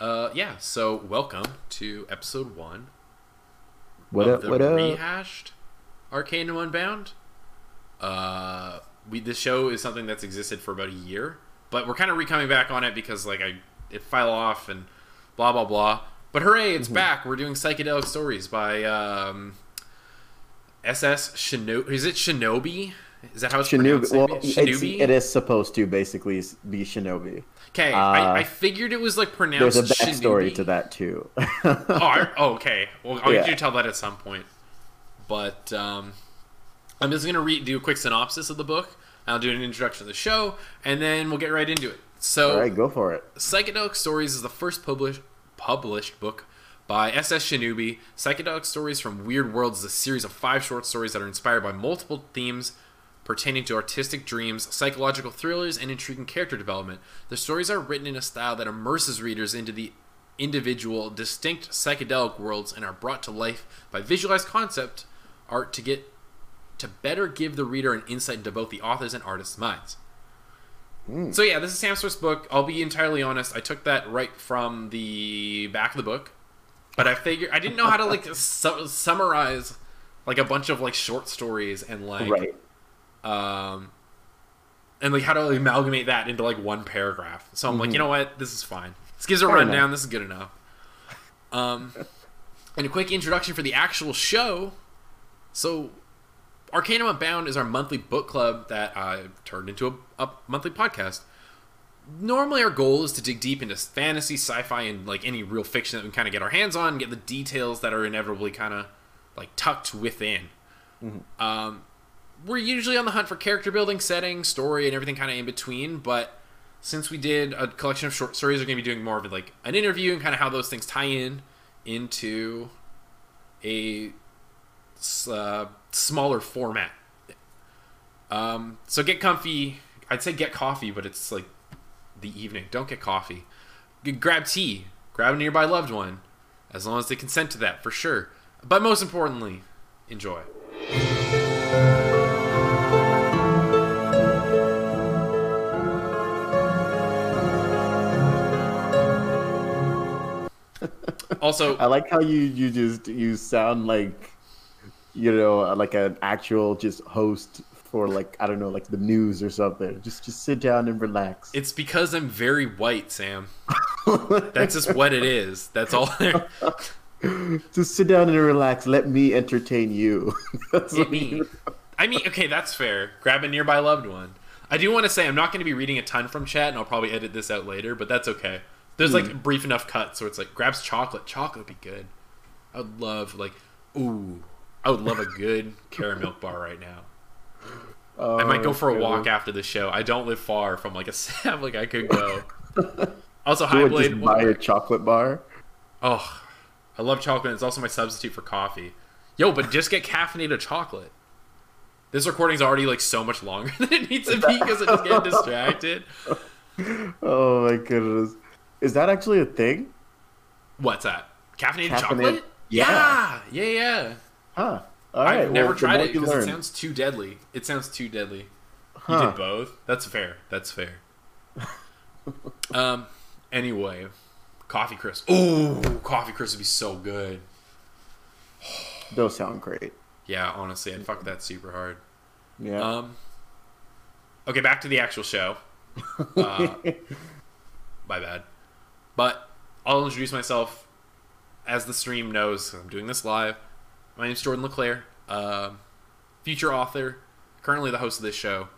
Uh, yeah. So welcome to episode one What of up? the What up? rehashed Arcanum Unbound. Uh, we this show is something that's existed for about a year, but we're kind of recoming back on it because like I it fell off and blah blah blah. But hooray, Mm-hmm. it's back. We're doing psychedelic stories by um, SS Shinobi. Is it Shinobi? Is that how it's Shinobi. pronounced? Well, maybe? it's, it is supposed to basically be Shinobi. Okay, Uh, I, I figured it was like pronounced. There's a backstory Shinobi. to that too. oh, I, oh, okay. Well, I'll Yeah. get you to tell that at some point. But um, I'm just gonna read, do a quick synopsis of the book. I'll do an introduction to the show, and then we'll get right into it. So, All right, go for it. Psychedelic Stories is the first published published book by SS Shinobi. Psychedelic Stories from Weird Worlds is a series of five short stories that are inspired by multiple themes pertaining to artistic dreams, psychological thrillers, and intriguing character development. The stories are written in a style that immerses readers into the individual, distinct psychedelic worlds and are brought to life by visualized concept art to get to better give the reader an insight into both the author's and artist's minds. Hmm. So yeah, this is Sam's first book. I'll be entirely honest. I took that right from the back of the book, but I figured I didn't know how to like su- summarize like a bunch of like short stories and like right. Um and like how to like, amalgamate that into like one paragraph. So I'm like, you know what, this is fine. This gives a Mm-hmm. Fair rundown. enough. This is good enough. Um, and a quick introduction for the actual show. So, Arcanum Unbound is our monthly book club that I turned into a, a monthly podcast. Normally, our goal is to dig deep into fantasy, sci-fi, and like any real fiction that we kind of get our hands on, and get the details that are inevitably kind of like tucked within. Um, we're usually on the hunt for character building, setting, story, and everything kind of in between. But since we did a collection of short stories, we're going to be doing more of like an interview and kind of how those things tie in into a uh, smaller format. Um, so get comfy. I'd say get coffee, but it's like the evening. Don't get coffee. Grab tea. Grab a nearby loved one, as long as they consent to that, for sure. But most importantly, enjoy. Also, I like how you you just you sound like you know uh, like an actual just host for like I don't know like the news or something. Just just sit down and relax. It's because I'm very white, Sam. That's just what it is. That's all. just sit down and relax. Let me entertain you. That's I what mean, I mean, okay, that's fair. Grab a nearby loved one. I do want to say I'm not going to be reading a ton from chat, and I'll probably edit this out later, but that's okay. There's like hmm. brief enough cuts where it's like grabs chocolate. Chocolate would be good. I would love like, ooh, I would love a good caramel bar right now. I might go Oh, for a walk God. after the show. I don't live far from like a Sam. Like I could go. Also, High Highblade. just buy a chocolate bar. Oh, I love chocolate. It's also my substitute for coffee. Yo, but just get caffeinated chocolate. This recording's already like so much longer than it needs to be because I just get distracted. Oh my goodness. Is that actually a thing? What's that? Caffeinated, Caffeinated- chocolate? Yeah. yeah, yeah. yeah. Huh. All right. I've never well, the tried it because it sounds too deadly. It sounds too deadly. You did both. That's fair. That's fair. um. Anyway, coffee crisp. Ooh, coffee crisp would be so good. Those sound great. Yeah, honestly, I'd fuck that super hard. Yeah. Um. Okay, back to the actual show. Uh, my bad. But I'll introduce myself. As the stream knows, I'm doing this live. My name's Jordan LeClaire, um, future author, currently the host of this show,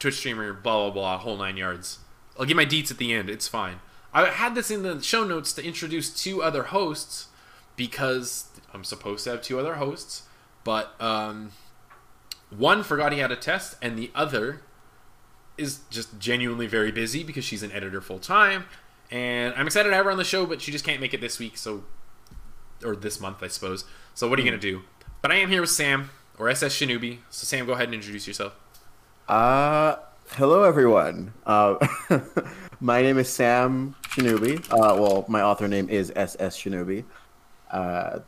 Twitch streamer, blah blah blah, whole nine yards. I'll give my deets at the end. It's fine. I had this in the show notes to introduce two other hosts because I'm supposed to have two other hosts, but um, one forgot he had a test, and the other is just genuinely very busy because she's an editor full time. And I'm excited to have her on the show, but she just can't make it this week, so or this month, I suppose. So what are you gonna do? But I am here with Sam or SS Shinobi. So Sam, go ahead and introduce yourself. Uh, hello everyone. Uh, my name is Sam Shinobi. Uh, well, my author name is SS Shinobi. Uh,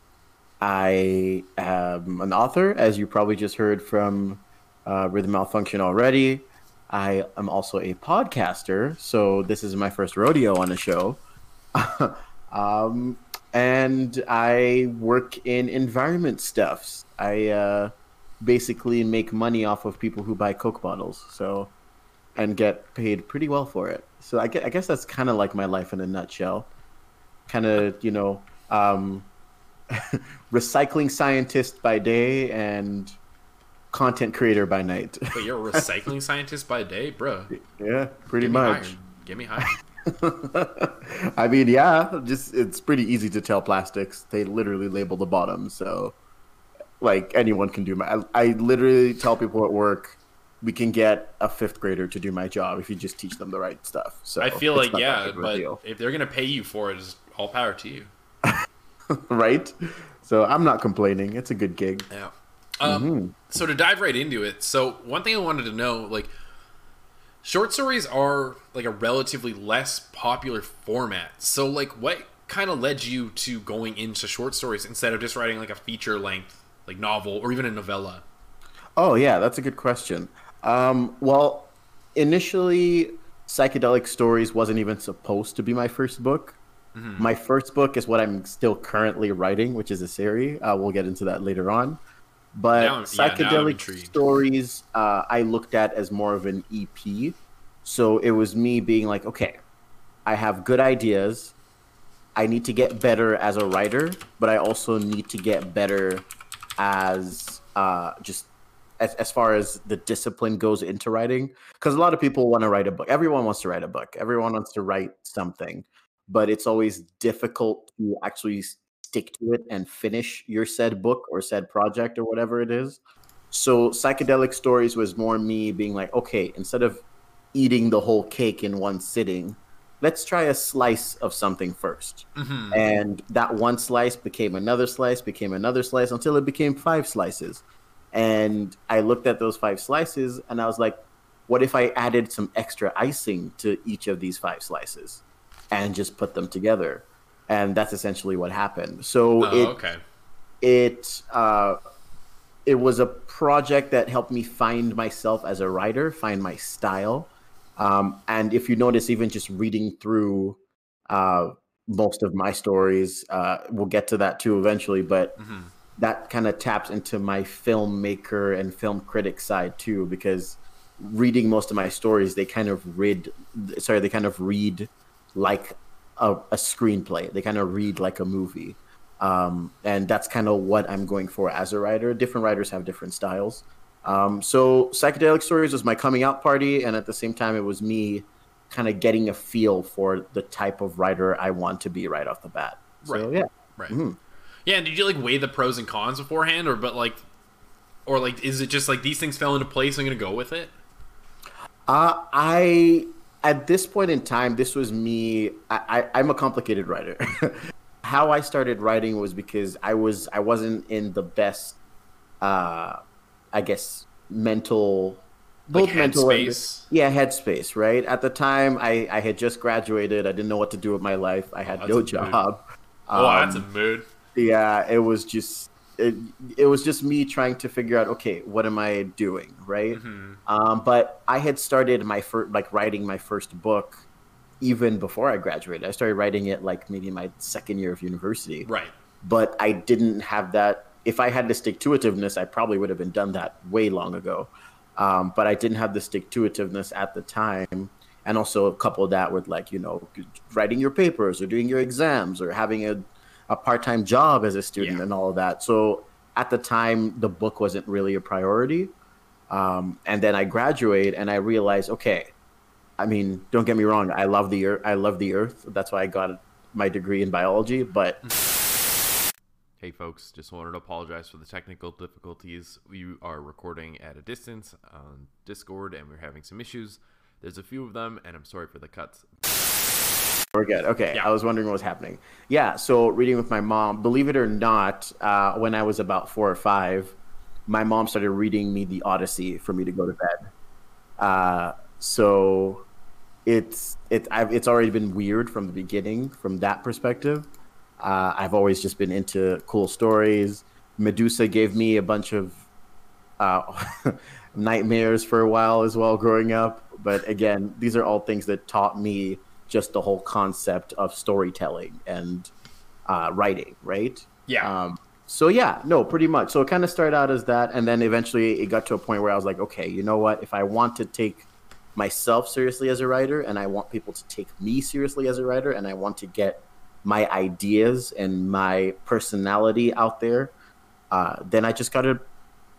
I am an author, as you probably just heard from uh, Rhythm Malfunction already. I am also a podcaster, so this is my first rodeo on the show. um, and I work in environment stuffs. I uh, basically make money off of people who buy Coke bottles. So, and get paid pretty well for it. So I guess, I guess that's kind of like my life in a nutshell. Kind of, you know, um, recycling scientist by day and content creator by night. But you're a recycling scientist by day, bro. Yeah, pretty Get much. Get me high. I mean, yeah, just it's pretty easy to tell plastics. They literally label the bottom, so like anyone can do my. I, I literally tell people at work, we can get a fifth grader to do my job if you just teach them the right stuff. So I feel like yeah, big of a but deal. if they're gonna pay you for it, it's all power to you. right. So I'm not complaining. It's a good gig. Yeah. Um, So to dive right into it, so one thing I wanted to know, like, short stories are like a relatively less popular format. So like, what kind of led you to going into short stories instead of just writing like a feature length, like novel or even a novella? Oh yeah, that's a good question. Um, well, initially, psychedelic stories wasn't even supposed to be my first book. My first book is what I'm still currently writing, which is a series. Uh, we'll get into that later on. But Now I'm- yeah, psychedelic stories, uh, I looked at as more of an EP. So it was me being like, okay, I have good ideas. I need to get better as a writer, but I also need to get better as uh, just as, as far as the discipline goes into writing. Because a lot of people want to write a book. Everyone wants to write a book. Everyone wants to write something, but it's always difficult to actually stick to it and finish your said book or said project or whatever it is. So psychedelic stories was more me being like, okay, instead of eating the whole cake in one sitting, let's try a slice of something 1st Mm-hmm. And that one slice became another slice, became another slice until it became five slices. And I looked at those five slices and I was like, what if I added some extra icing to each of these five slices and just put them together? And that's essentially what happened. So Oh, it, okay. it uh, it was a project that helped me find myself as a writer, find my style. Um, and if you notice, even just reading through uh, most of my stories, uh, we'll get to that too eventually. But Mhm. that kind of taps into my filmmaker and film critic side too, because reading most of my stories, they kind of read, sorry, they kind of read like a, a screenplay. They kind of read like a movie. Um, and that's kind of what I'm going for as a writer. Different writers have different styles. Um, so psychedelic stories was my coming out party, and at the same time, it was me kind of getting a feel for the type of writer I want to be right off the bat. So Right. yeah, Right. Mhm. Yeah, and did you like weigh the pros and cons beforehand, or but like, or like, is it just like these things fell into place? I'm gonna go with it. Uh, I at this point in time, this was me. I, I, I'm a complicated writer. How I started writing was because I was I wasn't in the best, uh, I guess mental, Like both mental and yeah headspace. Right at the time, I I had just graduated. I didn't know what to do with my life. I had that's no job. Oh, Um, that's a mood. yeah it was just it, it was just me trying to figure out okay what am i doing right? Mhm. um, but i had started my first like writing my first book even before i graduated. I started writing it like maybe my second year of university. Right. but i didn't have that if i had the stick to itiveness i probably would have been done that way long ago. Um, but i didn't have the stick to itiveness at the time. And also couple that with like you know writing your papers or doing your exams or having a, a part-time job as a student Yeah. and all of that so at the time the book wasn't really a priority um, and then i graduate and i realize okay i mean don't get me wrong i love the earth i love the earth that's why i got my degree in biology but Hey folks, just wanted to apologize for the technical difficulties. We are recording at a distance on Discord and we're having some issues. There's a few of them and I'm sorry for the cuts. We're good. Okay. Yeah. I was wondering what was happening. Yeah. So reading with my mom, believe it or not, uh, when I was about four or five, my mom started reading me the Odyssey for me to go to bed. Uh, so it's it I've, it's already been weird from the beginning from that perspective. Uh, I've always just been into cool stories. Medusa gave me a bunch of uh, nightmares for a while as well growing up. But again, these are all things that taught me just the whole concept of storytelling and uh, writing, right? Yeah. Um, so yeah, no, pretty much. So it kind of started out as that, and then eventually it got to a point where I was like, okay, you know what? If I want to take myself seriously as a writer, and I want people to take me seriously as a writer, and I want to get my ideas and my personality out there, uh, then I just got to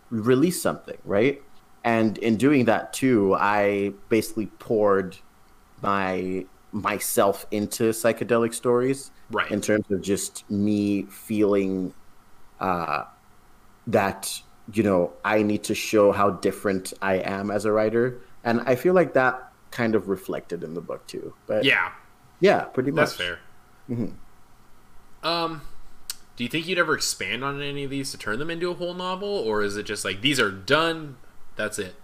release something, right? And in doing that too, I basically poured my myself into psychedelic stories Right. in terms of just me feeling uh, that you know I need to show how different I am as a writer, and I feel like that kind of reflected in the book too. But yeah. yeah, pretty much. That's fair. Mhm. Um, do you think you'd ever expand on any of these to turn them into a whole novel, or is it just like these are done? That's it.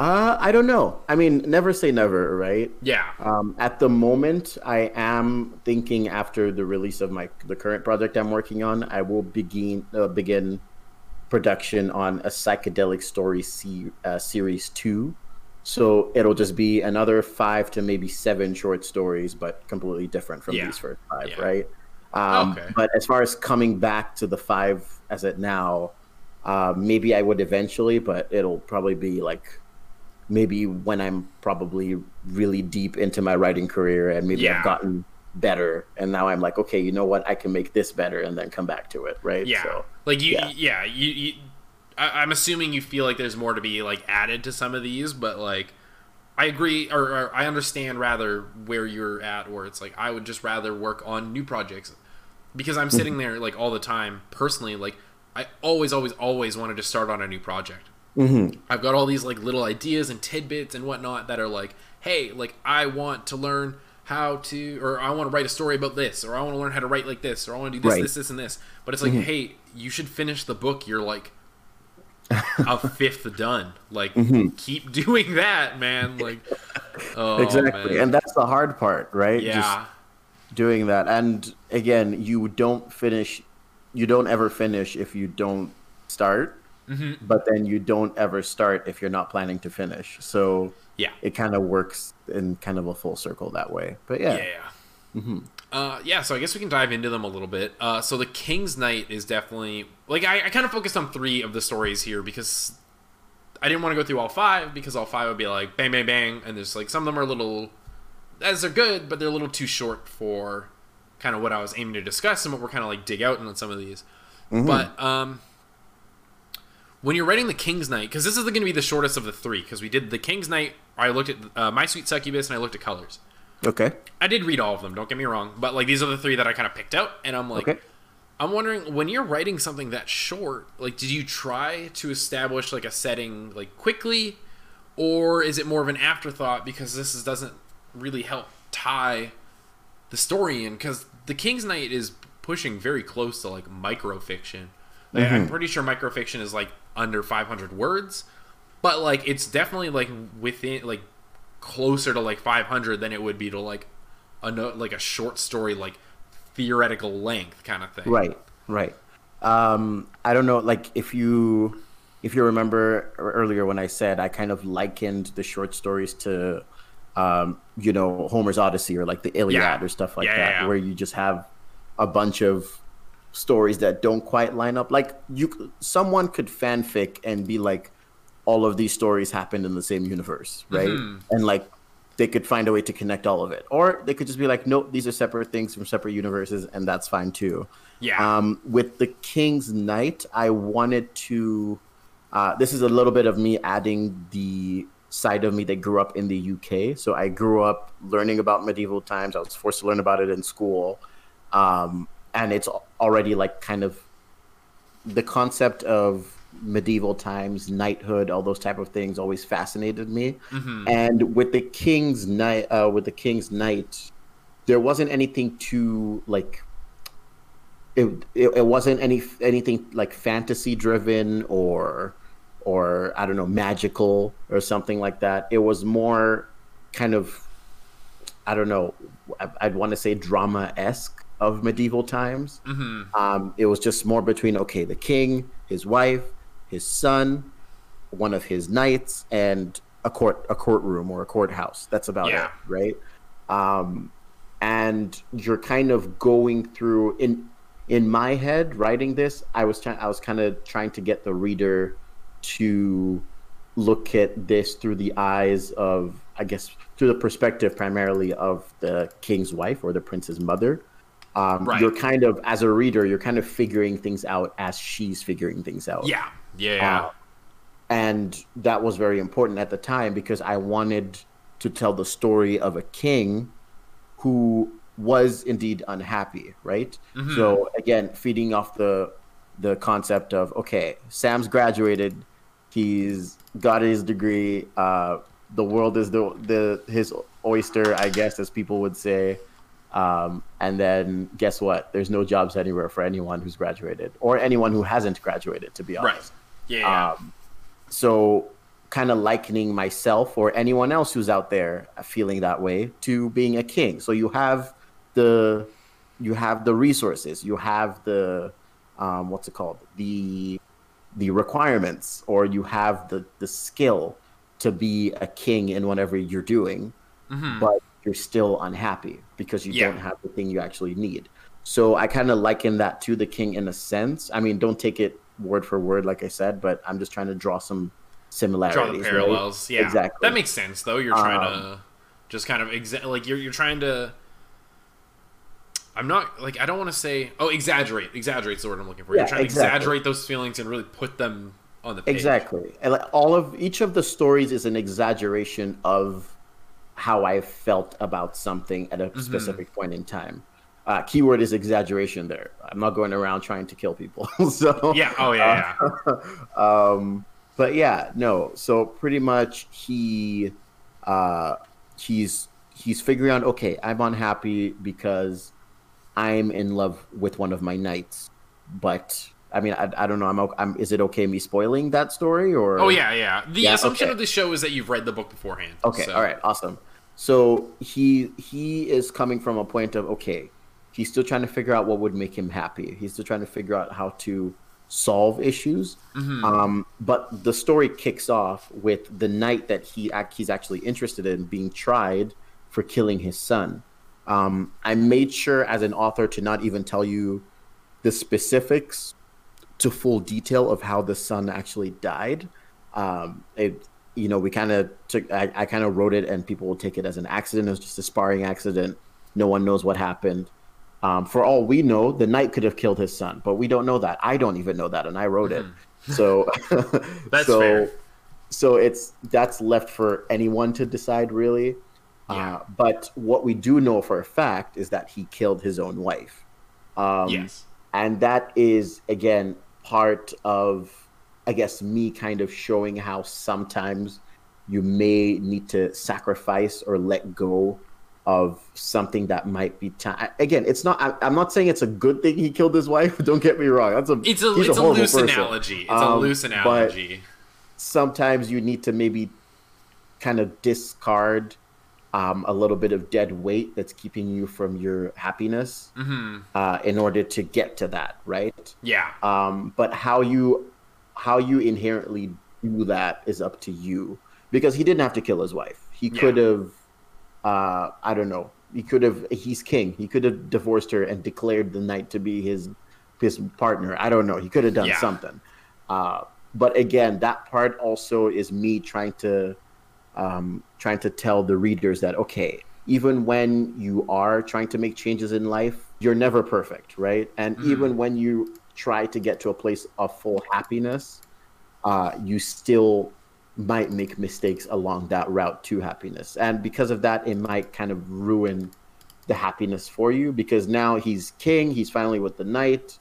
Uh, I don't know. I mean, never say never, right? Yeah. Um, at the moment, I am thinking after the release of my the current project I'm working on, I will begin uh, begin production on a psychedelic story se- uh, series two. So it'll just be another five to maybe seven short stories, but completely different from Yeah. these first five, Yeah. right? Um, Okay. But as far as coming back to the five as it now, uh, maybe I would eventually, but it'll probably be like maybe when I'm probably really deep into my writing career and maybe Yeah. I've gotten better and now I'm like, okay, you know what, I can make this better and then come back to it, right? Yeah. So, like you. yeah. Yeah. you. you I, I'm assuming you feel like there's more to be like added to some of these, but like. I agree, or, or I understand rather where you're at, where it's like I would just rather work on new projects because I'm mm-hmm. sitting there like all the time personally. Like I always, always, always wanted to start on a new project. Mm-hmm. I've got all these like little ideas and tidbits and whatnot that are like, hey, like I want to learn how to, or I want to write a story about this, or I want to learn how to write like this, or I want to do this, Right. this, this, and this. But it's like, mm-hmm. hey, you should finish the book. You're like a fifth done. Like, mm-hmm. keep doing that, man. Like, oh, exactly. man. And that's the hard part, right? yeah, Just doing that. And again, you don't finish, you don't ever finish if you don't start. Mm-hmm. But then you don't ever start if you're not planning to finish. So yeah, it kind of works in kind of a full circle that way. But yeah, yeah. yeah. Uh, yeah, so I guess we can dive into them a little bit. Uh, so the King's Knight is definitely like I, I kind of focused on three of the stories here because I didn't want to go through all five because all five would be like bang bang bang, and there's like some of them are a little as they're good, but they're a little too short for kind of what I was aiming to discuss and what we're kind of like dig out on some of these. But um, when you're writing the King's Knight, because this is going to be the shortest of the three, because we did the King's Knight. I looked at uh, My Sweet Succubus and I looked at Colors. Okay. I did read all of them. Don't get me wrong, but like these are the three that I kind of picked out, and I'm like, Okay. I'm wondering when you're writing something that short, like, did you try to establish like a setting like quickly, or is it more of an afterthought because this is, doesn't really help tie the story in? Because the King's Knight is pushing very close to like microfiction. Like, I'm pretty sure microfiction is like under 500 words, but like it's definitely like within like closer to like 500 than it would be to like a no, like a short story like theoretical length kind of thing. Right, right. Um, I don't know, like if you if you remember earlier when I said I kind of likened the short stories to um, you know, Homer's Odyssey or like the Iliad Yeah. or stuff like Yeah, that, yeah, where you just have a bunch of stories that don't quite line up. Like you, someone could fanfic and be like, all of these stories happened in the same universe, right? Mm-hmm. And like they could find a way to connect all of it, or they could just be like, nope, these are separate things from separate universes, and that's fine too. Yeah. Um, with the King's Knight, I wanted to. Uh, this is a little bit of me adding the side of me that grew up in the UK. So I grew up learning about medieval times. I was forced to learn about it in school, um, and it's already like kind of the concept of medieval times, knighthood, all those type of things always fascinated me. And with the King's Knight, uh, with the King's Knight, there wasn't anything too like it, it, it wasn't any anything like fantasy driven or or I don't know magical or something like that. It was more kind of I don't know I- I'd want to say drama esque of medieval times. Um, it was just more between okay the king, his wife, his son, one of his knights, and a court a courtroom or a courthouse. That's about Yeah. it, right? um, and you're kind of going through in in my head writing this. I was trying. I was kind of trying to get the reader to look at this through the eyes of, I guess, through the perspective primarily of the king's wife or the prince's mother. Um, Right. You're kind of, as a reader, you're kind of figuring things out as she's figuring things out. Yeah. Yeah. Uh, and that was very important at the time because I wanted to tell the story of a king who was indeed unhappy, right? Mm-hmm. So again, feeding off the the concept of okay, Sam's graduated, he's got his degree, uh, the world is the the his oyster, I guess, as people would say. Um, and then guess what? There's no jobs anywhere for anyone who's graduated or anyone who hasn't graduated, to be right. honest. Yeah. Um, so, kind of likening myself or anyone else who's out there feeling that way to being a king. So you have the you have the resources, you have the um, what's it called the the requirements, or you have the the skill to be a king in whatever you're doing, but you're still unhappy because you Yeah. don't have the thing you actually need. So I kind of liken that to the king in a sense. I mean, don't take it word for word, like I said, but I'm just trying to draw some similarities. Draw the right? parallels. Yeah. Exactly. That makes sense, though. You're trying Um, to just kind of exa- like you're you're trying to. I'm not like I don't want to say oh exaggerate exaggerate's the word I'm looking for. Yeah, you're trying exactly. to exaggerate those feelings and really put them on the page. Exactly. And like all of each of the stories is an exaggeration of how I felt about something at a Mm-hmm. specific point in time. Uh, keyword is exaggeration there. I'm not going around trying to kill people. so Yeah. Oh yeah. yeah. um, but yeah, no. So pretty much he uh, he's he's figuring out. Okay, I'm unhappy because I'm in love with one of my knights. But I mean, I, I don't know. I'm, I'm. Is it okay me spoiling that story or? Oh yeah, yeah. The Yeah, assumption okay. of the show is that you've read the book beforehand. Okay, so- all right, awesome. So he he is coming from a point of okay, he's still trying to figure out what would make him happy. He's still trying to figure out how to solve issues. Mm-hmm. Um, but the story kicks off with the knight that he he's actually interested in being tried for killing his son. Um, I made sure as an author to not even tell you the specifics to full detail of how the son actually died. Um, it, you know, we kind of took, I, I kind of wrote it and people will take it as an accident. It was just a sparring accident. No one knows what happened. Um, for all we know, the knight could have killed his son, but we don't know that. I don't even know that, and I wrote it. So That's so, fair. So it's that's left for anyone to decide, really. Yeah. Uh, but what we do know for a fact is that he killed his own wife. Um, yes. and that is again part of i guess me kind of showing how sometimes you may need to sacrifice or let go of something that might be time again it's not I, i'm not saying it's a good thing he killed his wife don't get me wrong that's a It's a it's a, horrible loose person. analogy. It's a Um, loose analogy. sometimes you need to maybe kind of discard um, a little bit of dead weight that's keeping you from your happiness hmm uh, in order to get to that right Yeah. um, but how you how you inherently do that is up to you. Because he didn't have to kill his wife. He Yeah. could have uh, i don't know. He could have he's king. He could have divorced her and declared the knight to be his his partner. I don't know. He could have done Yeah. something. Uh, but again that part also is me trying to um, trying to tell the readers that okay even when you are trying to make changes in life you're never perfect right? And even when you try to get to a place of full happiness uh, you still might make mistakes along that route to happiness. And because of that it might kind of ruin the happiness for you because now he's king he's finally with the knight.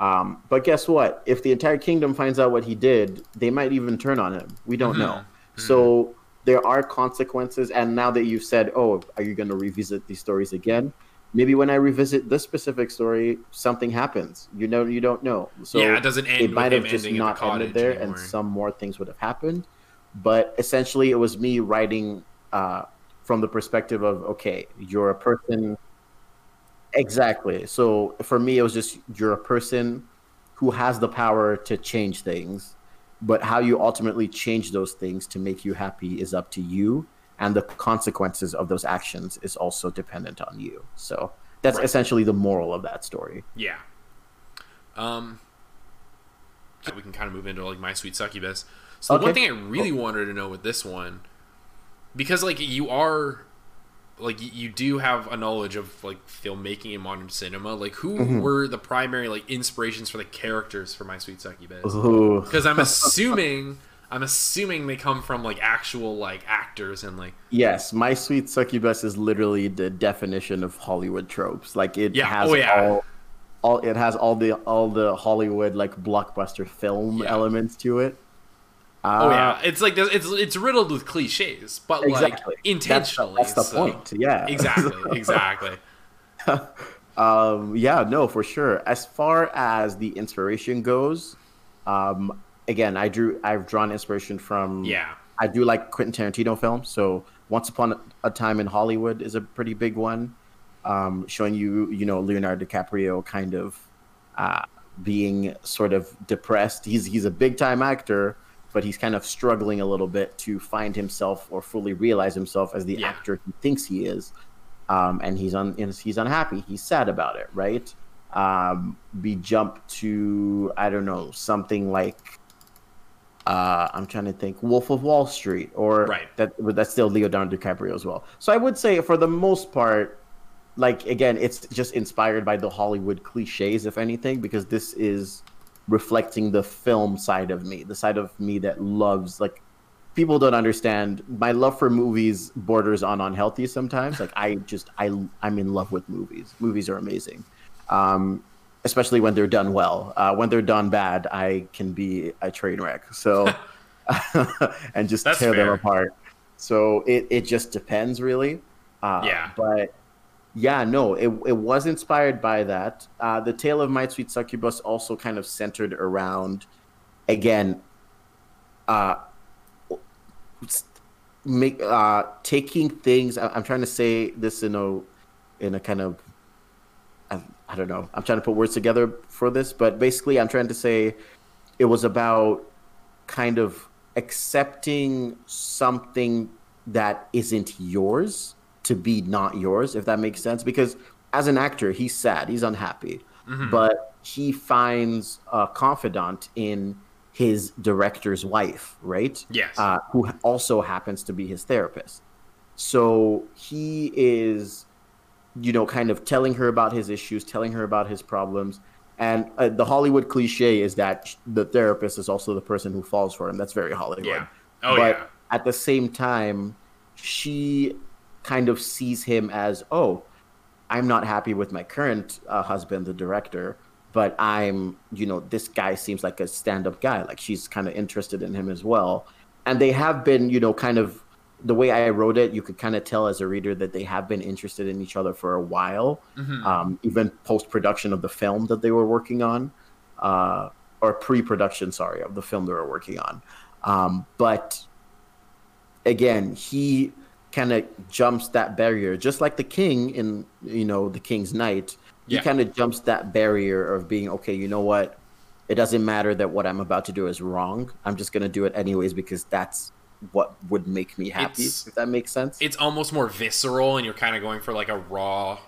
Um, but guess what? If the entire kingdom finds out what he did they might even turn on him. We don't know. So there are consequences. And now that you've said oh are you going to revisit these stories again maybe when i revisit this specific story something happens. You know you don't know. So yeah, it doesn't end it might have just not ended there anymore. and some more things would have happened. But essentially it was me writing uh, from the perspective of okay you're a person. Exactly. So for me it was just you're a person who has the power to change things but how you ultimately change those things to make you happy is up to you and the consequences of those actions is also dependent on you. So that's Right. essentially the moral of that story. Yeah. Um. so we can kind of move into like my sweet succubus. So the one thing I really wanted to know with this one, because like you are, like you do have a knowledge of like filmmaking and modern cinema. Like who Mm-hmm. were the primary like inspirations for the characters for my sweet succubus? Because I'm assuming. I'm assuming they come from like actual like actors and like Yes, my sweet succubus is literally the definition of Hollywood tropes. Like it Yeah, has oh, yeah. all, all it has all the all the Hollywood like blockbuster film Yeah. elements to it. oh Uh, yeah, it's like it's it's riddled with cliches, but like intentionally. That's, the- that's the so- point. Yeah, Exactly, exactly. Um, yeah, no, for sure. As far as the inspiration goes, um, again, I drew, I've drawn inspiration from. Yeah. I do like Quentin Tarantino films. So Once Upon a Time in Hollywood is a pretty big one, um, showing you, you know, Leonardo DiCaprio kind of uh, being sort of depressed. He's he's a big time actor, but he's kind of struggling a little bit to find himself or fully realize himself as the Yeah. actor he thinks he is. Um, and he's un- he's unhappy. He's sad about it, right? Um, we jump to I don't know something like uh, I'm trying to think Wolf of Wall Street, or Right. that but that's still Leonardo DiCaprio as well. So I would say for the most part, like again, it's just inspired by the Hollywood cliches, if anything, because this is reflecting the film side of me, the side of me that loves like people don't understand my love for movies borders on unhealthy sometimes like i just i i'm in love with movies movies are amazing um especially when they're done well. Uh, when they're done bad i can be a train wreck. So and just That's tear them apart. So it, it just depends really. Uh, Yeah. but yeah no it, it was inspired by that. Uh, the tale of my sweet succubus also kind of centered around again uh make uh taking things I- i'm trying to say this in a in a kind of I, don't know. I'm trying to put words together for this but basically i'm trying to say it was about kind of accepting something that isn't yours to be not yours if that makes sense. Because as an actor he's sad he's unhappy. But he finds a confidant in his director's wife right? Yes. uh, who also happens to be his therapist. So he is, you know, kind of telling her about his issues, telling her about his problems. And uh, the Hollywood cliche is that the therapist is also the person who falls for him. That's very Hollywood. Yeah. Oh, but yeah. at the same time, she kind of sees him as, oh, I'm not happy with my current uh, husband, the director, but I'm, you know, this guy seems like a stand up guy. Like she's kind of interested in him as well. And they have been, you know, kind of the way I wrote it, you could kind of tell as a reader that they have been interested in each other for a while, Mm-hmm. um, even post production of the film that they were working on, uh, or pre production, sorry, of the film they were working on. Um, but again, he kind of jumps that barrier, just like the king in you know the King's Knight. He Yeah. kind of jumps that barrier of being okay. You know what? It doesn't matter that what I'm about to do is wrong. I'm just gonna do it anyways because that's what would make me happy. It's- if that makes sense. it's almost more visceral and you're kind of going for like a raw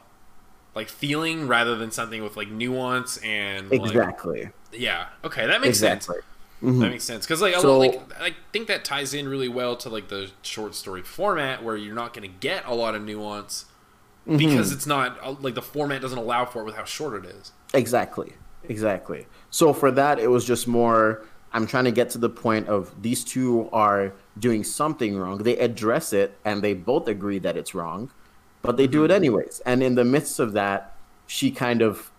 like feeling rather than something with like nuance and like, exactly. yeah okay that makes sense Exactly. Mhm. that makes sense because like, So- like i think that ties in really well to like the short story format where you're not going to get a lot of nuance Mm-hmm. because it's not uh, like the format doesn't allow for it with how short it is Exactly. Exactly. So for that, it was just more. I'm trying to get to the point of these two are doing something wrong. They address it and they both agree that it's wrong, but they do it anyways. And in the midst of that, she kind of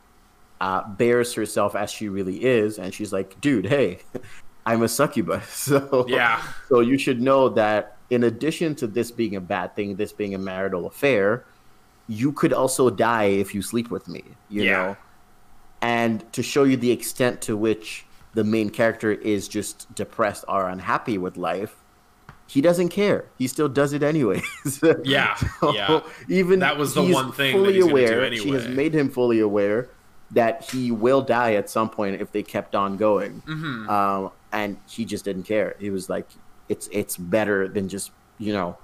uh, bears herself as she really is, and she's like, "Dude, hey, I'm a succubus." So Yeah. So you should know that in addition to this being a bad thing, this being a marital affair, you could also die if you sleep with me. You Yeah. know and to show you the extent to which the main character is just depressed or unhappy with life he doesn't care he still does it anyways Yeah, So yeah. even That was the he's one thing fully he's gonna do aware she has made him fully aware that he will die at some point if they kept on going Mm-hmm. um, and he just didn't care he was like it's it's better than just you know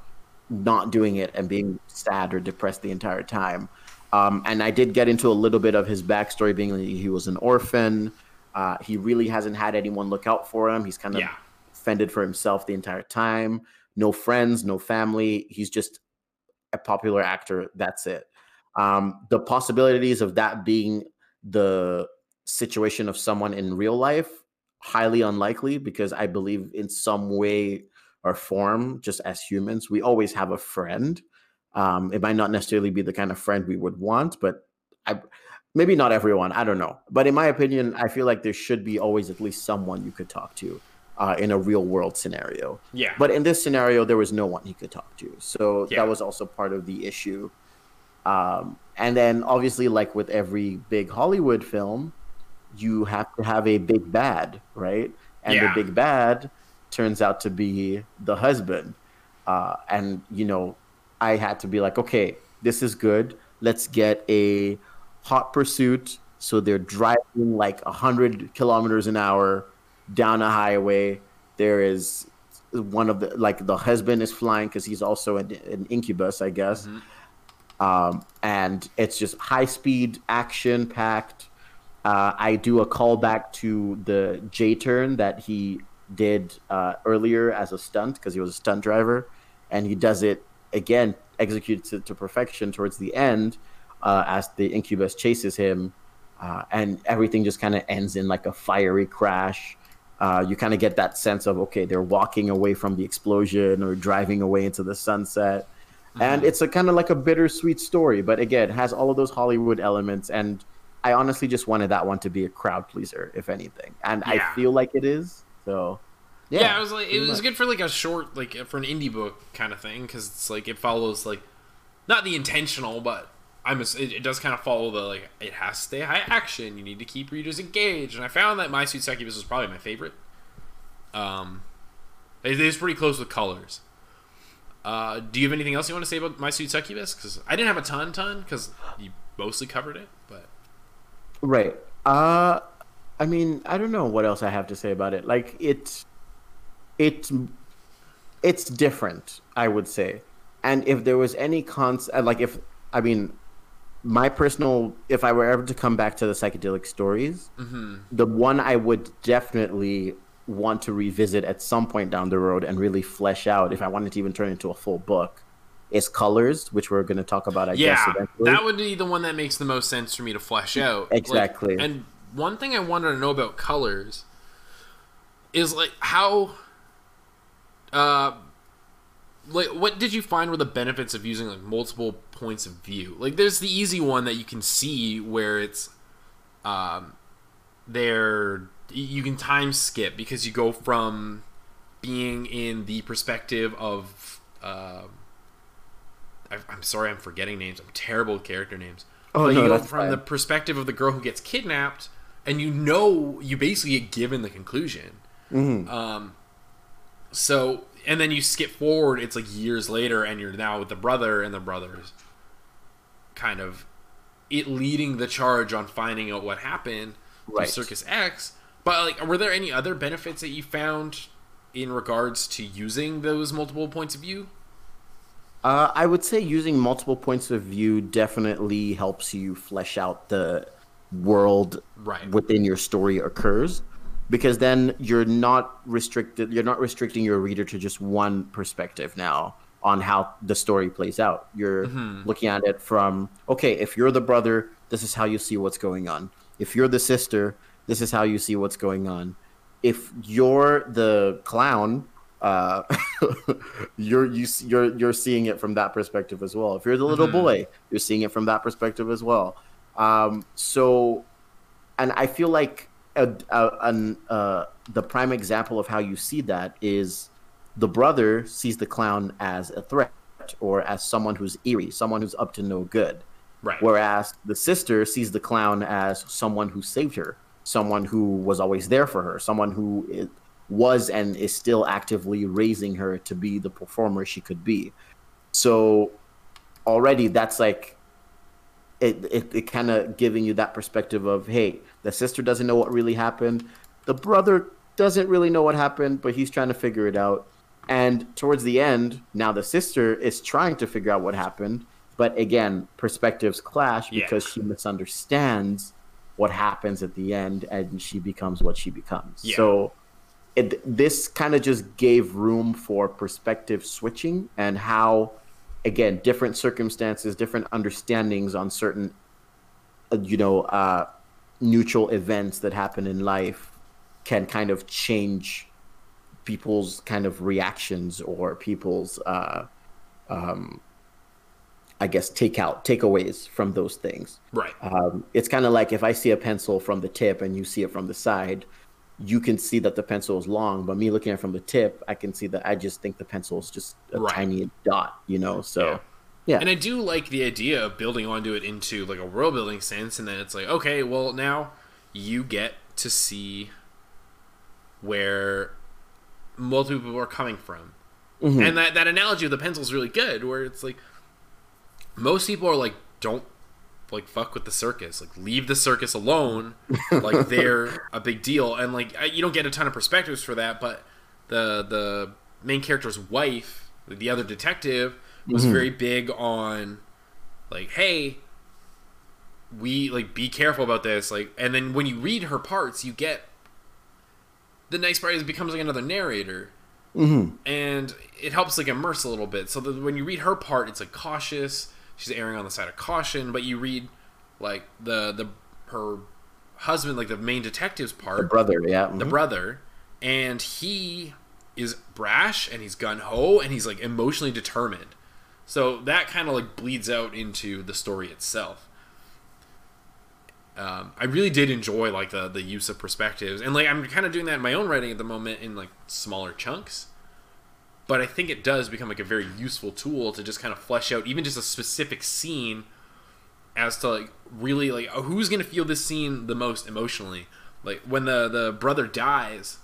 not doing it and being sad or depressed the entire time. Um, and I did get into a little bit of his backstory, being that he was an orphan. Uh, he really hasn't had anyone look out for him. He's kind of Yeah. Fended for himself the entire time. No friends, no family. He's just a popular actor. That's it. Um, the possibilities of that being the situation of someone in real life highly unlikely because I believe in some way or form, just as humans, we always have a friend. Um, it might not necessarily be the kind of friend we would want, but I maybe not everyone. I don't know, but in my opinion, I feel like there should be always at least someone you could talk to uh, in a real world scenario. Yeah. But in this scenario, there was no one he could talk to, so Yeah. that was also part of the issue. Um, and then obviously, like with every big Hollywood film, you have to have a big bad, right? And Yeah. the big bad turns out to be the husband. Uh, and you know, I had to be like, okay, this is good. Let's get a hot pursuit. So they're driving like hundred kilometers an hour down a highway. There is one of the like the husband is flying because he's also an, an incubus, I guess. Um, and it's just high speed action packed. Uh, I do a callback to the J turn that he did uh, earlier as a stunt because he was a stunt driver, and he does it again, executes it to perfection towards the end uh, as the incubus chases him, uh, and everything just kind of ends in like a fiery crash. Uh, you kind of get that sense of okay, they're walking away from the explosion or driving away into the sunset, and it's a kind of like a bittersweet story. But again, it has all of those Hollywood elements, and I honestly just wanted that one to be a crowd pleaser, if anything, and Yeah. I feel like it is. So, yeah, it was like it was much. good for like a short like for an indie book kind of thing because it's like it follows like not the intentional but i'm ass- it, it does kind of follow the like it has to stay high action you need to keep readers engaged and i found that my sweet succubus was probably my favorite um it is pretty close with colors uh do you have anything else you want to say about my sweet succubus because i didn't have a ton ton because you mostly covered it but Right. Uh I mean, I don't know what else I have to say about it. Like it's it's it's different, I would say. And if there was any cons uh, like if I mean my personal if I were ever to come back to the psychedelic stories, the one I would definitely want to revisit at some point down the road and really flesh out if I wanted to even turn it into a full book is colors, which we're going to talk about I guess yeah, eventually. that would be the one that makes the most sense for me to flesh out. Like, Exactly. and one thing I wanted to know about colors is like how, uh, like what did you find were the benefits of using like multiple points of view? Like, there's the easy one that you can see where it's, um, there you can time skip because you go from being in the perspective of. Um, I- I'm sorry, I'm forgetting names. I'm terrible with character names. Oh, but no, you go from the perspective of the girl who gets kidnapped, and you know you basically get given the conclusion. Mm-hmm. Um, so and then you skip forward. It's like years later, and you're now with the brother, and the brother's kind of it leading the charge on finding out what happened Right. to Circus X. But like, were there any other benefits that you found in regards to using those multiple points of view? Uh, I would say using multiple points of view definitely helps you flesh out the world Right. within your story occurs because then you're not restricted you're not restricting your reader to just one perspective now on how the story plays out. You're looking at it from okay if you're the brother this is how you see what's going on. If you're the sister this is how you see what's going on. If you're the clown uh, you're you, you're you're seeing it from that perspective as well. If you're the little boy, you're seeing it from that perspective as well. Um, so, and I feel like a, a, an, uh, the prime example of how you see that is the brother sees the clown as a threat or as someone who's eerie, someone who's up to no good. Right. Whereas the sister sees the clown as someone who saved her, someone who was always there for her, someone who was and is still actively raising her to be the performer she could be. So already that's like it, it, it kind of giving you that perspective of hey the sister doesn't know what really happened the brother doesn't really know what happened but he's trying to figure it out And towards the end, now the sister is trying to figure out what happened, but again, perspectives clash Yeah. because she misunderstands what happens at the end, and she becomes what she becomes. Yeah. So it, this kind of just gave room for perspective switching and how again different circumstances different understandings on certain uh, you know uh, neutral events that happen in life can kind of change people's kind of reactions or people's uh, um, i guess take out takeaways from those things Right. um, it's kind of like if I see a pencil from the tip and you see it from the side, you can see that the pencil is long, but me looking at it from the tip, I can see that I just think the pencil is just a Right. tiny dot, you know? So, Yeah. yeah. And I do like the idea of building onto it into like a world building sense, and then it's like, okay, well now you get to see where multiple people are coming from, Mhm. and that that analogy of the pencil is really good, where it's like most people are like, don't like fuck with the circus, like leave the circus alone, like they're a big deal, and like I- you don't get a ton of perspectives for that, but the the main character's wife, the other detective, was very big on like, hey, we like be careful about this, like, and then when you read her parts, you get the nice part is it becomes like another narrator Mhm. and it helps like immerse a little bit. So that when you read her part, it's like cautious. She's erring on the side of caution, but you read like the the her husband, like the main detective's part, The brother, yeah. the mhm. brother, and he is brash and he's gun ho and he's like emotionally determined. So that kind of like bleeds out into the story itself. Um, I really did enjoy like the the use of perspectives, and like I'm kind of doing that in my own writing at the moment in like smaller chunks. But I think it does become like a very useful tool to just kind of flesh out even just a specific scene as to like really like oh, who's gonna feel this scene the most emotionally. Like when the the brother dies,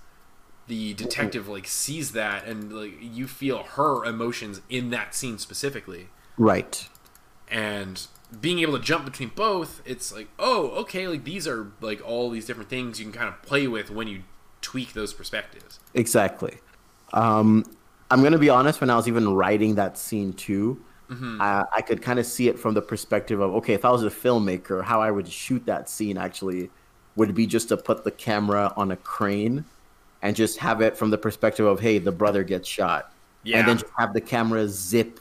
the detective like sees that and like you feel her emotions in that scene specifically Right. and being able to jump between both it's like oh okay like these are like all these different things you can kind of play with when you tweak those perspectives Exactly. Um, I'm gonna be honest. When I was even writing that scene too, mm-hmm. I, I could kind of see it from the perspective of okay, if I was a filmmaker, how I would shoot that scene actually would be just to put the camera on a crane and just have it from the perspective of hey, the brother gets shot, Yeah. and then just have the camera zip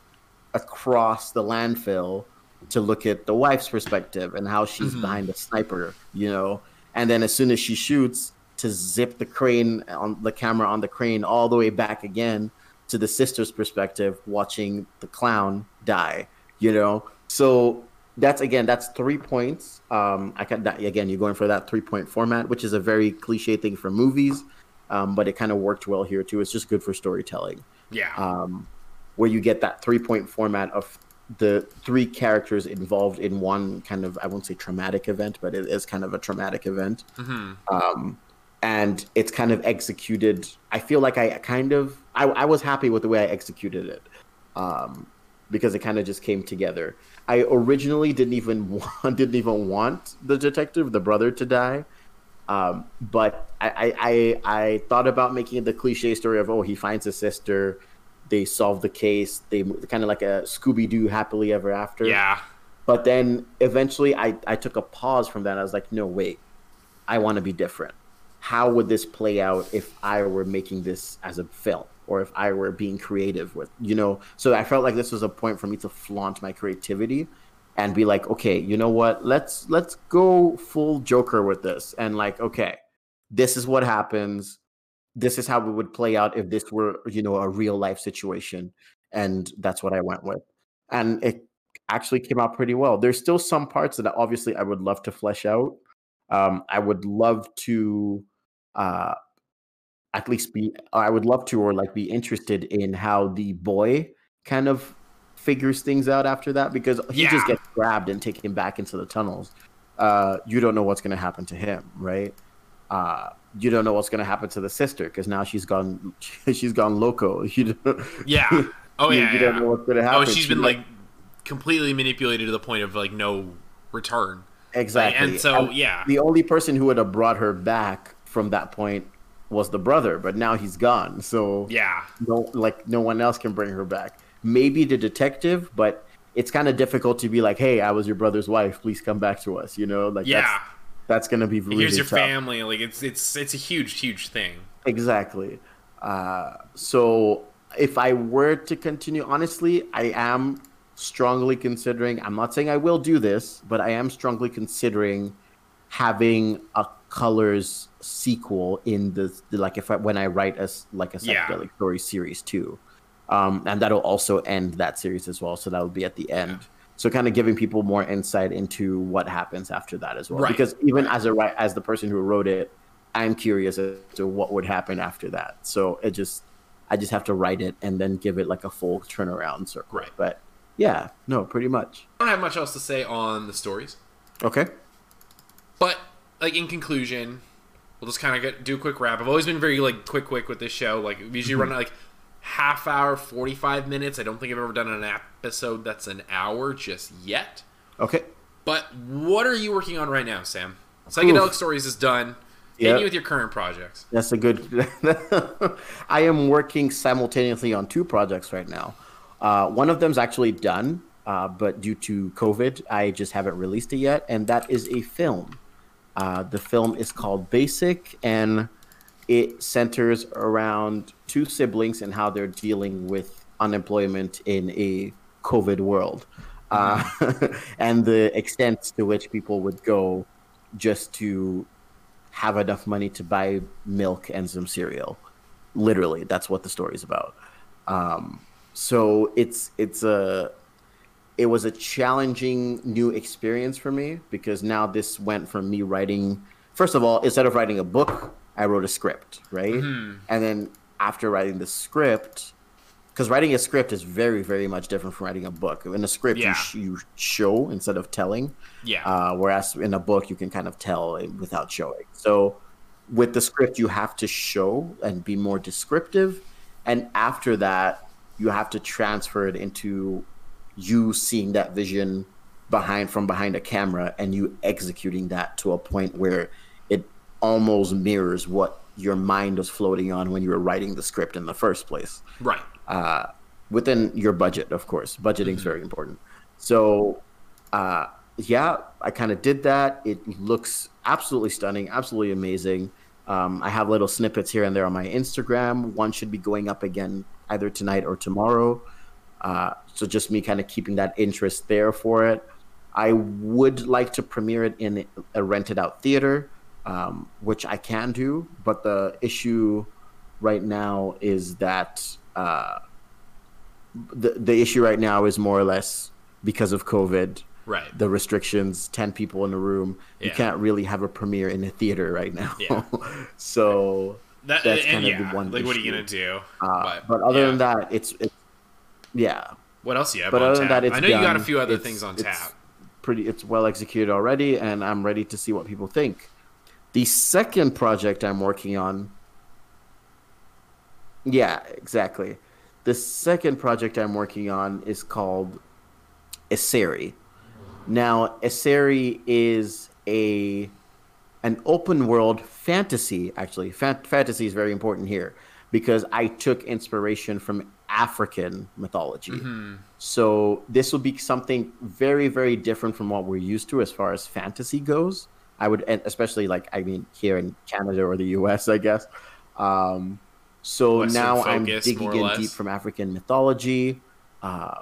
across the landfill to look at the wife's perspective and how she's mm-hmm. behind the sniper, you know. And then as soon as she shoots, to zip the crane on the camera on the crane all the way back again to the sister's perspective, watching the clown die, you know. So that's again, that's three points. Um, I can that, again, you're going for that three point format, which is a very cliche thing for movies, um, but it kind of worked well here too. It's just good for storytelling yeah um, where you get that three point format of the three characters involved in one kind of I won't say traumatic event, but it is kind of a traumatic event. Um, and it's kind of executed. I feel like I kind of I, I was happy with the way I executed it. Um, because it kind of just came together. I originally didn't even want didn't even want the detective, the brother, to die. Um, but I, I, I, I thought about making it the cliche story of oh he finds his sister, they solve the case, they kind of like a Scooby Doo happily ever after. yeah But then eventually I, I took a pause from that. I was like, no, wait, I want to be different. How would this play out if I were making this as a film or if I were being creative with, you know? So I felt like this was a point for me to flaunt my creativity and be like, okay, you know what? Let's let's go full Joker with this and like, okay, this is what happens. This is how it would play out if this were, you know, a real life situation. And that's what I went with. And it actually came out pretty well. There's still some parts that obviously I would love to flesh out. Um, I would love to uh, at least be, I would love to, or like be interested in how the boy kind of figures things out after that because he Yeah. just gets grabbed and taken back into the tunnels. Uh, you don't know what's going to happen to him, right? Uh, you don't know what's going to happen to the sister because now she's gone, she's gone loco. You don't, yeah oh you, yeah, you yeah. don't know what's going to happen. oh she's She, been like completely manipulated to the point of like no return exactly, and so And yeah the only person who would have brought her back from that point was the brother, but now he's gone. So Yeah. no like no one else can bring her back. Maybe the detective, but it's kind of difficult to be like, "Hey, I was your brother's wife. Please come back to us." You know, like Yeah. that's, that's gonna be really Here's your tough. family. Like it's it's it's a huge huge thing. Exactly. Uh, so if I were to continue, honestly, I am strongly considering. I'm not saying I will do this, but I am strongly considering having a colors sequel in the, the like if I, when I write as like a Yeah. story series too, um, and that'll also end that series as well. So that'll be at the end. So kind of giving people more insight into what happens after that as well. Right, Because even as a as the person who wrote it, I'm curious as to what would happen after that. So it just I just have to write it and then give it like a full turnaround circle. Right. But yeah, no, pretty much. I don't have much else to say on the stories, Okay. but like in conclusion, we'll just kind of do a quick wrap. I've always been very like quick quick with this show. Like we usually run like half hour, forty five minutes. I don't think I've ever done an episode that's an hour just yet. Okay. But what are you working on right now, Sam? Psychedelic Oof. Stories is done. Yep. Continue with your current projects. That's a good. I am working simultaneously on two projects right now. Uh, one of them's actually done, uh, but due to COVID, I just haven't released it yet, and that is a film. Uh, the film is called Basic, and it centers around two siblings and how they're dealing with unemployment in a COVID world, uh, and the extent to which people would go just to have enough money to buy milk and some cereal. Literally, that's what the story is about. Um, so it's it's a it was a challenging new experience for me because now this went from me writing first of all instead of writing a book i wrote a script right? And then after writing the script because writing a script is very very much different from writing a book. In a script Yeah. you, sh- you show instead of telling. Yeah. uh, whereas in a book you can kind of tell without showing. So with the script you have to show and be more descriptive. And after that you have to transfer it into you seeing that vision behind from behind a camera and you executing that to a point where it almost mirrors what your mind was floating on when you were writing the script in the first place right. uh, within your budget, of course. Budgeting is very important. So, uh, yeah, I kind of did that. It looks absolutely stunning, absolutely amazing. Um, I have little snippets here and there on my Instagram. One should be going up again either tonight or tomorrow. Uh, so just me kind of keeping that interest there for it. I would like to premiere it in a rented out theater, um, which I can do, but the issue right now is that uh, the the issue right now is more or less because of COVID, Right. the restrictions, ten people in a room. Yeah. You can't really have a premiere in a theater right now. Yeah. so, That, that's kind of yeah, the one like what are you gonna do? uh, but, other yeah. than that, it's, it's yeah, what else do you have but other than that, it's I know you got a few other It's- things on tap. Pretty, it's well executed already, and I'm ready to see what people think. The second project I'm working on. Yeah, exactly. The second project I'm working on is called Esseri. Now, Esseri is a an open world fantasy. Actually, Fan- fantasy is very important here because I took inspiration from African mythology. So this will be something very, very different from what we're used to as far as fantasy goes. I would, and especially like I mean here in Canada or the U.S. I guess. Um, so Western now I'm digging in less. deep from African mythology. Uh,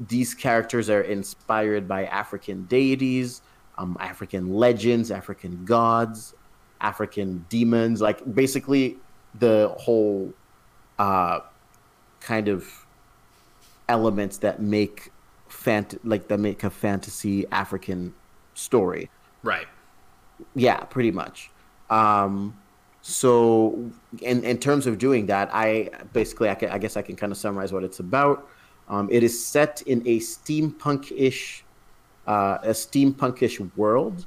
these characters are inspired by African deities, um, African legends, African gods, African demons, like basically the whole uh, kind of elements that make fant- like that make a fantasy African story. Right. Yeah, pretty much. Um, so, in in terms of doing that, I basically I, can, I guess I can kind of summarize what it's about. Um, it is set in a steampunk-ish, uh, a steampunk-ish world.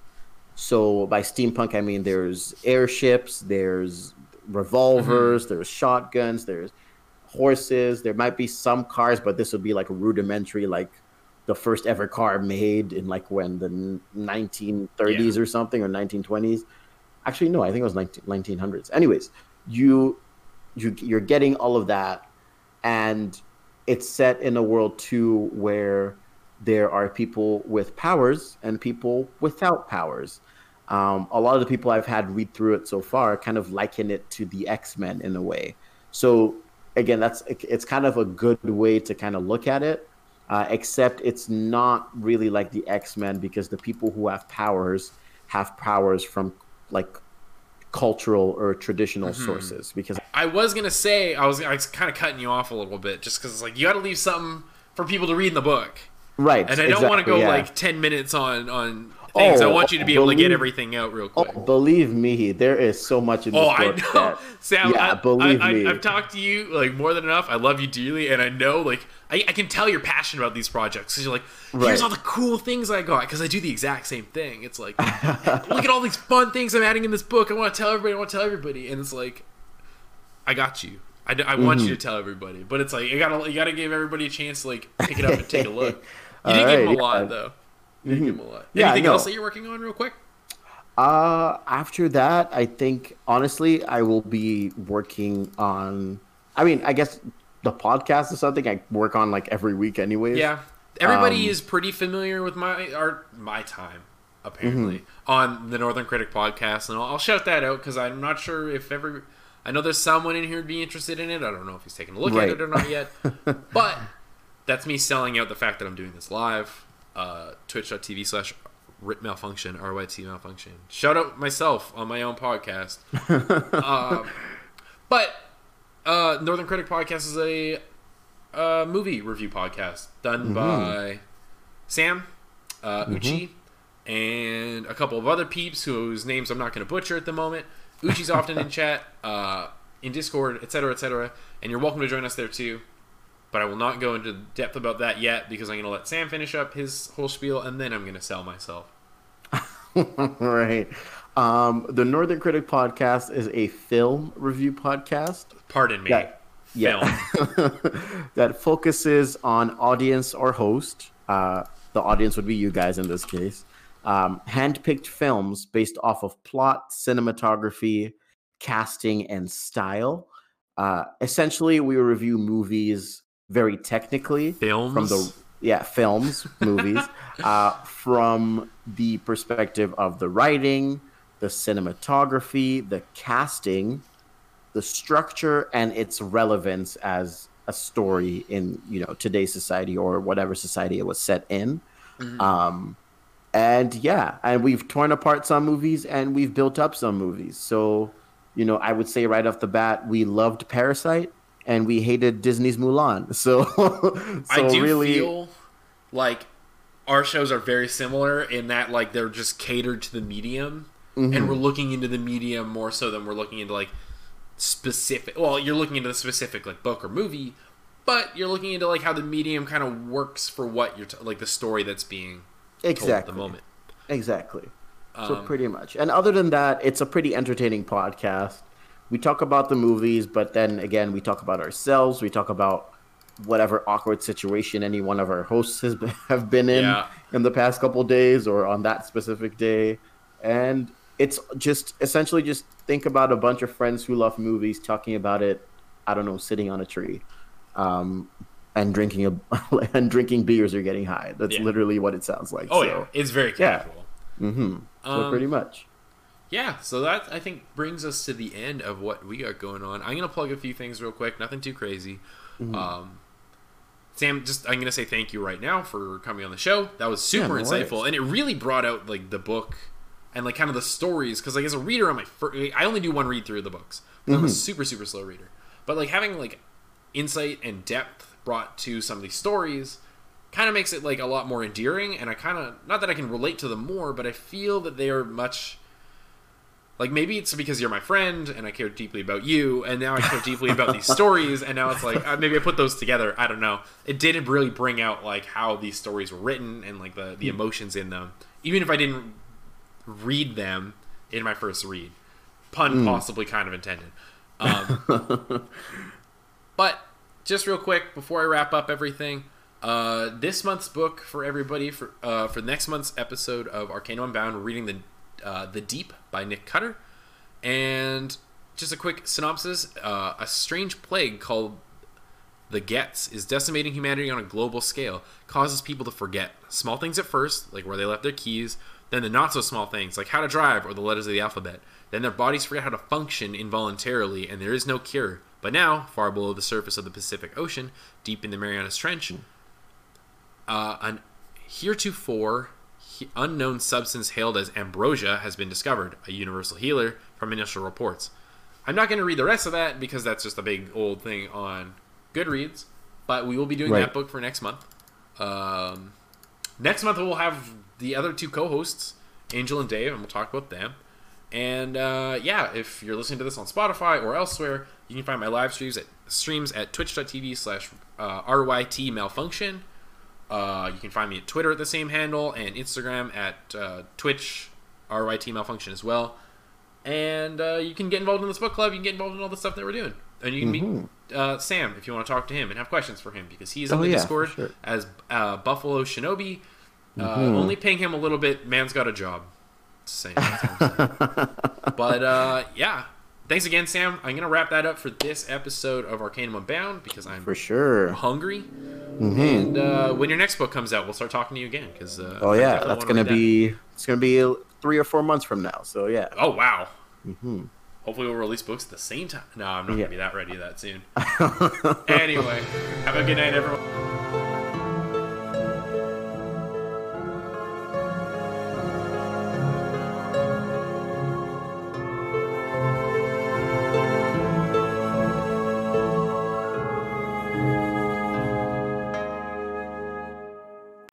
So by steampunk, I mean there's airships, there's revolvers, there's shotguns, there's horses. There might be some cars, but this would be like a rudimentary, like the first ever car made in like when the n- 1930s or something or 1920s. Actually, no, I think it was 19, 1900s. Anyways, you you you're getting all of that, and it's set in a world too where there are people with powers and people without powers. Um, a lot of the people I've had read through it so far kind of liken it to the X Men in a way. So again, that's it's kind of a good way to kind of look at it. Uh, except it's not really like the X Men because the people who have powers have powers from like cultural or traditional mm-hmm. sources. Because I was gonna say I was, I was kind of cutting you off a little bit just because it's like you got to leave something for people to read in the book, right? And I don't exactly, want to go yeah. like ten minutes on on things. Oh, I want you to be believe, able to get everything out real quick. Oh, believe me, there is so much in this oh, book. I know. That, Sam, yeah, I, believe I, me. I, have talked to you like more than enough. I love you dearly, and I know like I, I can tell you're passionate about these projects because you're like, here's right. all the cool things I got because I do the exact same thing. It's like, look at all these fun things I'm adding in this book. I want to tell everybody. I want to tell everybody, and it's like, I got you. I, I want mm-hmm. you to tell everybody, but it's like you gotta you gotta give everybody a chance to like pick it up and take a look. You didn't right, give them a lot though. Mm-hmm. Give them a lot. Anything else that you're working on, real quick? Uh, after that, I think honestly, I will be working on. I mean, I guess the podcast is something I work on like every week, anyways. Yeah, everybody um, is pretty familiar with my art, my time apparently mm-hmm. on the Northern Critic podcast, and I'll, I'll shout that out because I'm not sure if every. I know there's someone in here who'd be interested in it. I don't know if he's taking a look right. at it or not yet, but that's me selling out the fact that I'm doing this live uh, twitch.tv slash RIT malfunction, RYT malfunction. Shout out myself on my own podcast. uh, but uh, Northern Critic Podcast is a uh, movie review podcast done mm-hmm. by Sam, uh, mm-hmm. Uchi, and a couple of other peeps whose names I'm not going to butcher at the moment. Uchi's often in chat, uh, in Discord, etc., etc., and you're welcome to join us there too but I will not go into depth about that yet because I'm going to let Sam finish up his whole spiel and then I'm going to sell myself. right. Um, the Northern Critic podcast is a film review podcast. Pardon me. That, yeah. that focuses on audience or host. Uh, the audience would be you guys in this case. Um, handpicked films based off of plot, cinematography, casting, and style. Uh, essentially, we review movies very technically films from the yeah films movies uh, from the perspective of the writing the cinematography the casting the structure and its relevance as a story in you know today's society or whatever society it was set in. Mm-hmm. um, and yeah and we've torn apart some movies and we've built up some movies. So you know i would say right off the bat we loved parasite and we hated Disney's Mulan. So, so I do really... feel like our shows are very similar in that like they're just catered to the medium, mm-hmm. and we're looking into the medium more so than we're looking into like specific. Well, you're looking into the specific like book or movie, but you're looking into like how the medium kind of works for what you're t- like the story that's being exactly at the moment. Exactly. So um, pretty much. And other than that, it's a pretty entertaining podcast we talk about the movies, but then again, we talk about ourselves. We talk about whatever awkward situation any one of our hosts has been, have been in yeah. in the past couple days or on that specific day, and it's just essentially just think about a bunch of friends who love movies talking about it. I don't know, sitting on a tree, um, and drinking a and drinking beers or getting high. That's yeah. literally what it sounds like. Oh so, yeah, it's very casual. Yeah. Mm-hmm. So um, pretty much yeah, so that I think brings us to the end of what we got going on. I'm gonna plug a few things real quick, nothing too crazy. Mm-hmm. Um, Sam, just I'm gonna say thank you right now for coming on the show. That was super yeah, no insightful, worries. and it really brought out like the book and like kind of the stories. Because like as a reader on my first, I only do one read through of the books. Mm-hmm. I'm a mm-hmm. super super slow reader, but like having like insight and depth brought to some of these stories kind of makes it like a lot more endearing. And I kind of not that I can relate to them more, but I feel that they are much like maybe it's because you're my friend and I care deeply about you, and now I care deeply about these stories, and now it's like uh, maybe I put those together. I don't know. It didn't really bring out like how these stories were written and like the the emotions in them, even if I didn't read them in my first read. Pun mm. possibly kind of intended. Um, but just real quick before I wrap up everything, uh, this month's book for everybody for uh, for next month's episode of Arcanum Unbound, we're reading the uh, The Deep by Nick Cutter. And just a quick synopsis: uh, a strange plague called the Gets is decimating humanity on a global scale, causes people to forget small things at first, like where they left their keys, then the not so small things, like how to drive or the letters of the alphabet. Then their bodies forget how to function involuntarily, and there is no cure. But now, far below the surface of the Pacific Ocean, deep in the Marianas Trench, uh, an heretofore he- unknown substance hailed as ambrosia has been discovered, a universal healer from initial reports. I'm not going to read the rest of that because that's just a big old thing on Goodreads, but we will be doing Right. that book for next month. Um, next month we'll have the other two co-hosts, Angel and Dave, and we'll talk about them. And uh, yeah, if you're listening to this on Spotify or elsewhere, you can find my live streams at streams at twitch.tv slash uh, RYT malfunction. Uh, you can find me at Twitter at the same handle and Instagram at uh, Twitch RYT malfunction as well. And uh, you can get involved in this book club. You can get involved in all the stuff that we're doing. And you can meet uh, Sam if you want to talk to him and have questions for him because he's in Oh, the yeah, Discord sure. as uh, Buffalo Shinobi. Uh, Only paying him a little bit. Man's got a job. Just saying. That's all I'm saying. but uh, yeah, thanks again, Sam. I'm gonna wrap that up for this episode of Arcanum Unbound because I'm For sure. hungry. And uh, when your next book comes out, we'll start talking to you again. Because uh, Oh yeah, that's gonna be it's gonna be three or four months from now. So yeah. Oh wow. Hmm. Hopefully, we'll release books at the same time. No, I'm not Yeah. gonna be that ready that soon. anyway, have a good night, everyone.